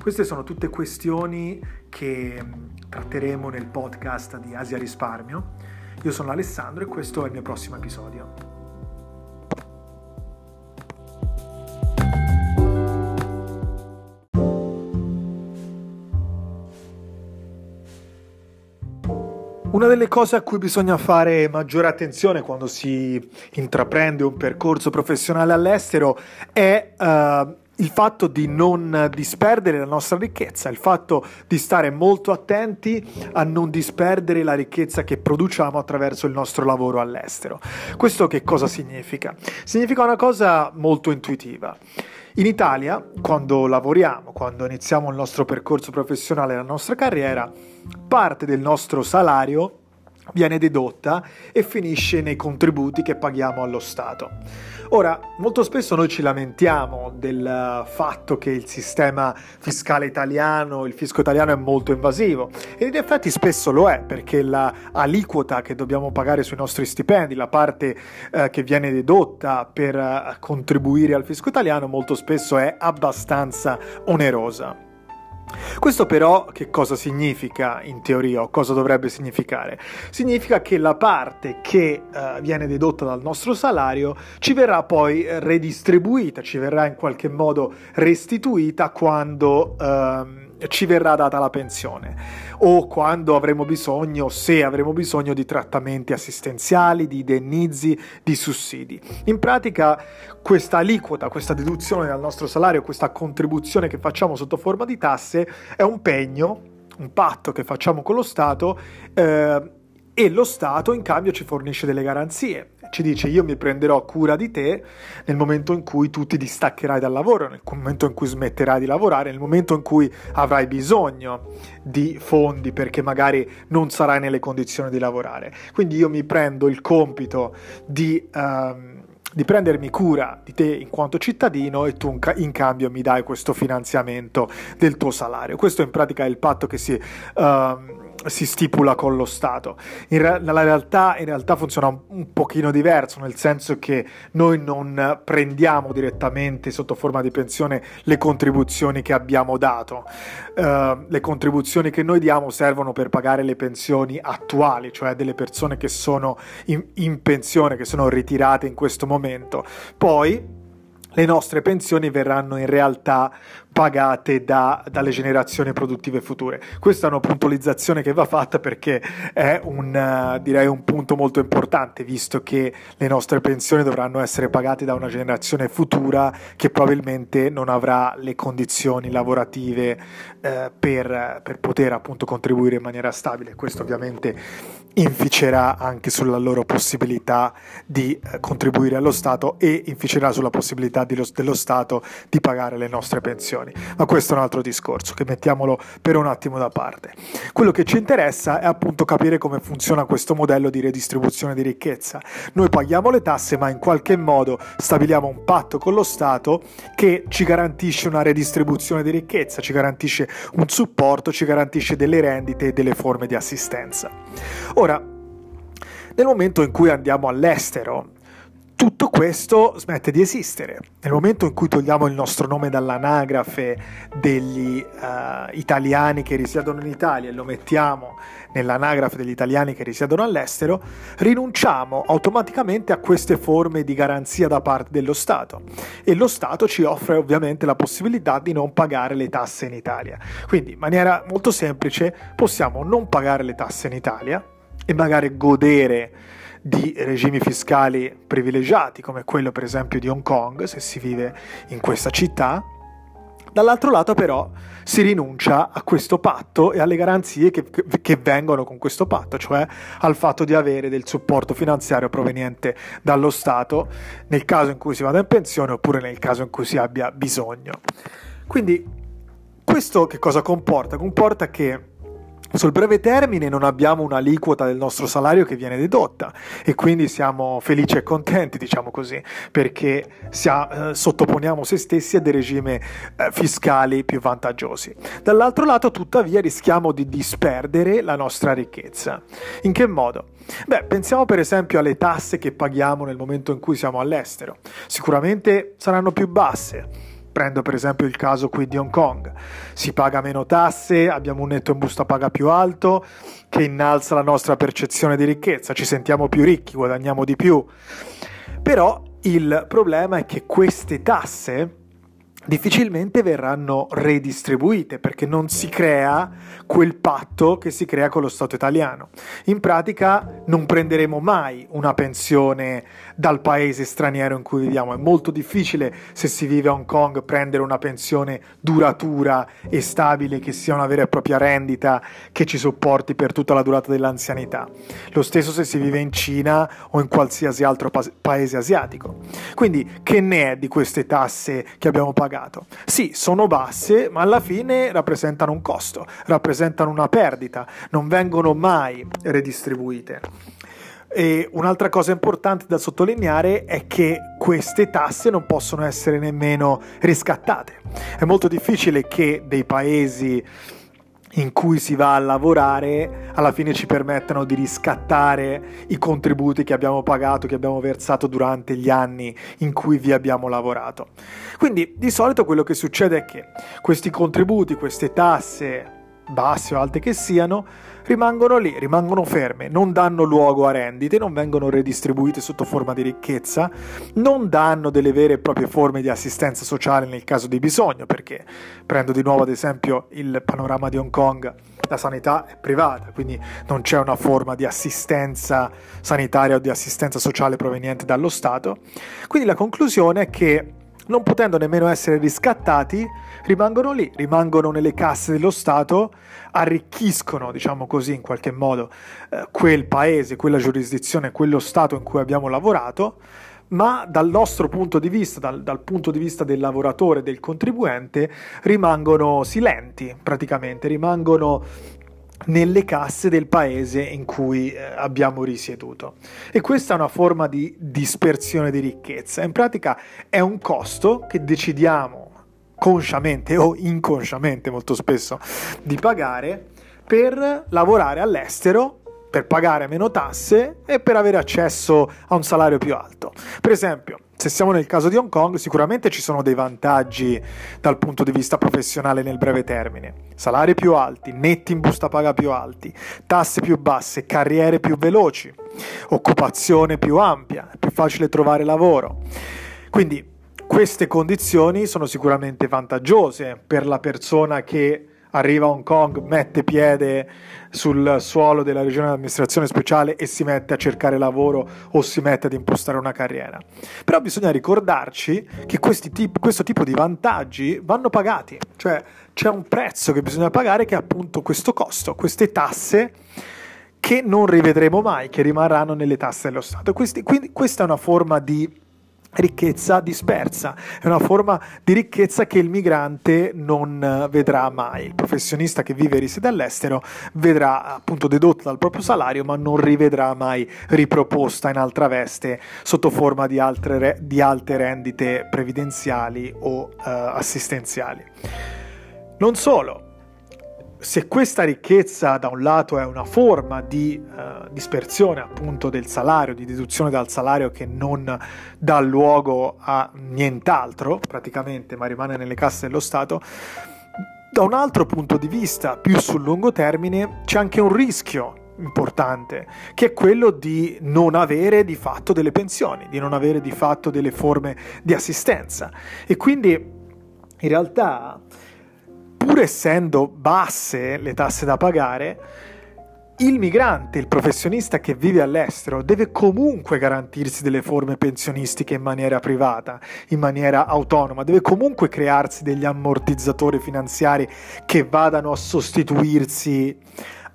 Queste sono tutte questioni che tratteremo nel podcast di Asia Risparmio io sono Alessandro e questo è il mio prossimo episodio. Una delle cose a cui bisogna fare maggiore attenzione quando si intraprende un percorso professionale all'estero è uh, il fatto di non disperdere la nostra ricchezza, il fatto di stare molto attenti a non disperdere la ricchezza che produciamo attraverso il nostro lavoro all'estero. Questo che cosa significa? Significa una cosa molto intuitiva. In Italia, quando lavoriamo, quando iniziamo il nostro percorso professionale, la nostra carriera, parte del nostro salario viene dedotta e finisce nei contributi che paghiamo allo Stato. Ora, molto spesso noi ci lamentiamo del fatto che il sistema fiscale italiano, il fisco italiano è molto invasivo e in effetti spesso lo è perché l'aliquota che dobbiamo pagare sui nostri stipendi, la parte eh, che viene dedotta per eh, contribuire al fisco italiano molto spesso è abbastanza onerosa. Questo però che cosa significa in teoria o cosa dovrebbe significare? Significa che la parte che uh, viene dedotta dal nostro salario ci verrà poi redistribuita, ci verrà in qualche modo restituita quando... Uh, ci verrà data la pensione o quando avremo bisogno, se avremo bisogno di trattamenti assistenziali, di indennizi, di sussidi. In pratica questa aliquota, questa deduzione dal nostro salario, questa contribuzione che facciamo sotto forma di tasse è un pegno, un patto che facciamo con lo Stato eh, e lo Stato in cambio ci fornisce delle garanzie ci dice io mi prenderò cura di te nel momento in cui tu ti distaccherai dal lavoro, nel momento in cui smetterai di lavorare, nel momento in cui avrai bisogno di fondi perché magari non sarai nelle condizioni di lavorare. Quindi io mi prendo il compito di... Um, di prendermi cura di te in quanto cittadino e tu in cambio mi dai questo finanziamento del tuo salario. Questo in pratica è il patto che si, uh, si stipula con lo Stato. Re- la realtà, in realtà funziona un, un pochino diverso, nel senso che noi non prendiamo direttamente sotto forma di pensione le contribuzioni che abbiamo dato. Uh, le contribuzioni che noi diamo servono per pagare le pensioni attuali, cioè delle persone che sono in, in pensione, che sono ritirate in questo momento. Poi le nostre pensioni verranno in realtà pagate da, dalle generazioni produttive future. Questa è una puntualizzazione che va fatta perché è un, uh, direi un punto molto importante, visto che le nostre pensioni dovranno essere pagate da una generazione futura che probabilmente non avrà le condizioni lavorative uh, per, per poter appunto contribuire in maniera stabile. Questo ovviamente inficerà anche sulla loro possibilità di uh, contribuire allo Stato e inficerà sulla possibilità lo, dello Stato di pagare le nostre pensioni ma questo è un altro discorso che mettiamolo per un attimo da parte. Quello che ci interessa è appunto capire come funziona questo modello di redistribuzione di ricchezza. Noi paghiamo le tasse, ma in qualche modo stabiliamo un patto con lo Stato che ci garantisce una redistribuzione di ricchezza, ci garantisce un supporto, ci garantisce delle rendite e delle forme di assistenza. Ora, nel momento in cui andiamo all'estero, tutto questo smette di esistere. Nel momento in cui togliamo il nostro nome dall'anagrafe degli uh, italiani che risiedono in Italia e lo mettiamo nell'anagrafe degli italiani che risiedono all'estero, rinunciamo automaticamente a queste forme di garanzia da parte dello Stato e lo Stato ci offre ovviamente la possibilità di non pagare le tasse in Italia. Quindi in maniera molto semplice possiamo non pagare le tasse in Italia e magari godere di regimi fiscali privilegiati, come quello per esempio di Hong Kong, se si vive in questa città. Dall'altro lato però si rinuncia a questo patto e alle garanzie che, che, vengono con questo patto, cioè al fatto di avere del supporto finanziario proveniente dallo Stato nel caso in cui si vada in pensione oppure nel caso in cui si abbia bisogno. Quindi questo che cosa comporta? Comporta che sul breve termine non abbiamo un'aliquota del nostro salario che viene dedotta e quindi siamo felici e contenti, diciamo così, perché sia, eh, sottoponiamo se stessi a dei regimi eh, fiscali più vantaggiosi. Dall'altro lato, tuttavia, rischiamo di disperdere la nostra ricchezza. In che modo? Beh, pensiamo per esempio alle tasse che paghiamo nel momento in cui siamo all'estero. Sicuramente saranno più basse Prendo per esempio il caso qui di Hong Kong. Si paga meno tasse, abbiamo un netto in busta paga più alto, che innalza la nostra percezione di ricchezza, ci sentiamo più ricchi, guadagniamo di più. Però il problema è che queste tasse difficilmente verranno redistribuite perché non si crea quel patto che si crea con lo Stato italiano. In pratica non prenderemo mai una pensione dal paese straniero in cui viviamo. È molto difficile se si vive a Hong Kong prendere una pensione duratura e stabile che sia una vera e propria rendita che ci sopporti per tutta la durata dell'anzianità. Lo stesso se si vive in Cina o in qualsiasi altro pa- paese asiatico. Quindi che ne è di queste tasse che abbiamo pagato? Sì, sono basse, ma alla fine rappresentano un costo, rappresentano una perdita, non vengono mai redistribuite. E un'altra cosa importante da sottolineare è che queste tasse non possono essere nemmeno riscattate. È molto difficile che dei paesi in cui si va a lavorare alla fine ci permettano di riscattare i contributi che abbiamo pagato, che abbiamo versato durante gli anni in cui vi abbiamo lavorato. Quindi di solito quello che succede è che questi contributi, queste tasse, basse o alte che siano, rimangono lì, rimangono ferme, non danno luogo a rendite, non vengono redistribuite sotto forma di ricchezza, non danno delle vere e proprie forme di assistenza sociale nel caso di bisogno, perché prendo di nuovo ad esempio il panorama di Hong Kong, la sanità è privata, quindi non c'è una forma di assistenza sanitaria o di assistenza sociale proveniente dallo Stato. Quindi la conclusione è che non potendo nemmeno essere riscattati, rimangono lì, rimangono nelle casse dello Stato, arricchiscono, diciamo così, in qualche modo, eh, quel paese, quella giurisdizione, quello Stato in cui abbiamo lavorato, ma dal nostro punto di vista, dal, dal, punto di vista del lavoratore, del contribuente, rimangono silenti praticamente, rimangono nelle casse del paese in cui eh, abbiamo risieduto. E questa è una forma di dispersione di ricchezza. In pratica è un costo che decidiamo consciamente o inconsciamente molto spesso di pagare per lavorare all'estero per pagare meno tasse e per avere accesso a un salario più alto. Per esempio, se siamo nel caso di Hong Kong, sicuramente ci sono dei vantaggi dal punto di vista professionale nel breve termine. Salari più alti, netti in busta paga più alti, tasse più basse, carriere più veloci, occupazione più ampia, è più facile trovare lavoro. Quindi queste condizioni sono sicuramente vantaggiose per la persona che arriva a Hong Kong, mette piede sul suolo della regione di amministrazione speciale e si mette a cercare lavoro o si mette ad impostare una carriera. Però bisogna ricordarci che tip- questo tipo di vantaggi vanno pagati, cioè c'è un prezzo che bisogna pagare che è appunto questo costo, queste tasse che non rivedremo mai, che rimarranno nelle tasse dello Stato. Quindi questa è una forma di ricchezza dispersa, è una forma di ricchezza che il migrante non vedrà mai. Il professionista che vive e risiede all'estero vedrà appunto dedotta dal proprio salario, ma non rivedrà mai riproposta in altra veste sotto forma di, altre, di alte rendite previdenziali o uh, assistenziali. Non solo, se questa ricchezza da un lato è una forma di uh, dispersione appunto del salario, di deduzione dal salario che non dà luogo a nient'altro praticamente, ma rimane nelle casse dello Stato, da un altro punto di vista, più sul lungo termine, c'è anche un rischio importante, che è quello di non avere di fatto delle pensioni, di non avere di fatto delle forme di assistenza. E quindi in realtà pur essendo basse le tasse da pagare, il migrante, il professionista che vive all'estero deve comunque garantirsi delle forme pensionistiche in maniera privata, in maniera autonoma, deve comunque crearsi degli ammortizzatori finanziari che vadano a sostituirsi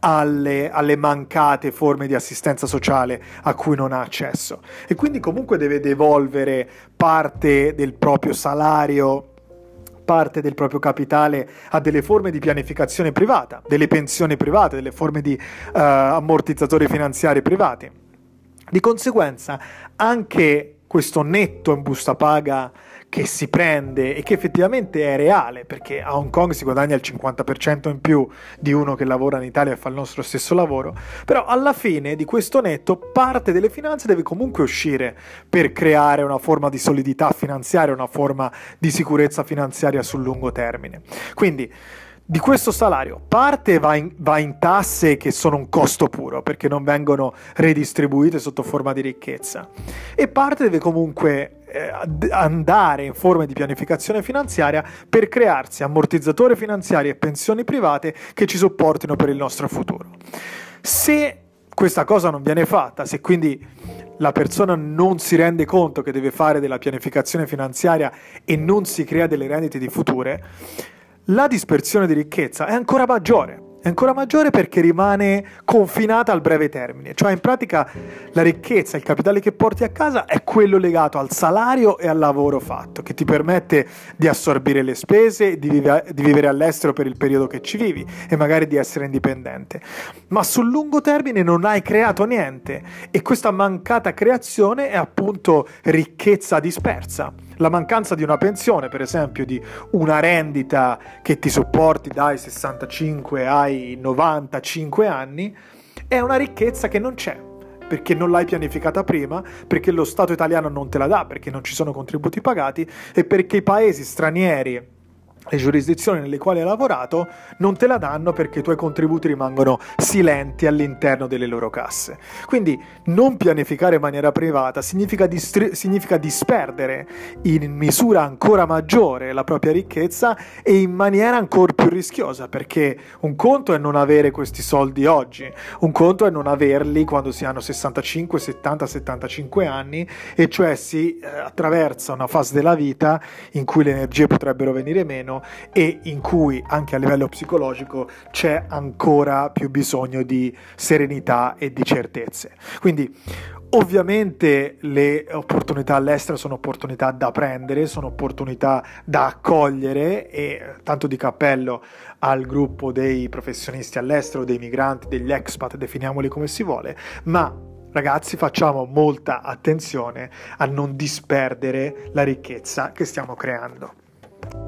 alle, alle, mancate forme di assistenza sociale a cui non ha accesso. E quindi comunque deve devolvere parte del proprio salario parte del proprio capitale a delle forme di pianificazione privata, delle pensioni private, delle forme di uh, ammortizzatori finanziari privati. Di conseguenza, anche questo netto in busta paga che si prende e che effettivamente è reale, perché a Hong Kong si guadagna il 50% in più di uno che lavora in Italia e fa il nostro stesso lavoro, però alla fine di questo netto parte delle finanze deve comunque uscire per creare una forma di solidità finanziaria, una forma di sicurezza finanziaria sul lungo termine. Quindi di questo salario parte va in, va in, tasse che sono un costo puro perché non vengono redistribuite sotto forma di ricchezza e parte deve comunque andare in forma di pianificazione finanziaria per crearsi ammortizzatori finanziari e pensioni private che ci supportino per il nostro futuro. Se questa cosa non viene fatta, se quindi la persona non si rende conto che deve fare della pianificazione finanziaria e non si crea delle rendite di future, la dispersione di ricchezza è ancora maggiore. È ancora maggiore perché rimane confinata al breve termine, cioè in pratica la ricchezza, il capitale che porti a casa è quello legato al salario e al lavoro fatto, che ti permette di assorbire le spese, di, vive, di vivere all'estero per il periodo che ci vivi e magari di essere indipendente. Ma sul lungo termine non hai creato niente e questa mancata creazione è appunto ricchezza dispersa la mancanza di una pensione, per esempio di una rendita che ti sopporti dai 65 ai 95 anni, è una ricchezza che non c'è perché non l'hai pianificata prima, perché lo Stato italiano non te la dà, perché non ci sono contributi pagati e perché i paesi stranieri le giurisdizioni nelle quali hai lavorato non te la danno perché i tuoi contributi rimangono silenti all'interno delle loro casse. Quindi non pianificare in maniera privata significa, distri- significa disperdere in misura ancora maggiore la propria ricchezza e in maniera ancora più rischiosa perché un conto è non avere questi soldi oggi, un conto è non averli quando si hanno 65, 70, 75 anni e cioè si eh, attraversa una fase della vita in cui le energie potrebbero venire meno e in cui anche a livello psicologico c'è ancora più bisogno di serenità e di certezze. Quindi Ovviamente le opportunità all'estero sono opportunità da prendere, sono opportunità da accogliere e tanto di cappello al gruppo dei professionisti all'estero, dei migranti, degli expat, definiamoli come si vuole, ma ragazzi facciamo molta attenzione a non disperdere la ricchezza che stiamo creando.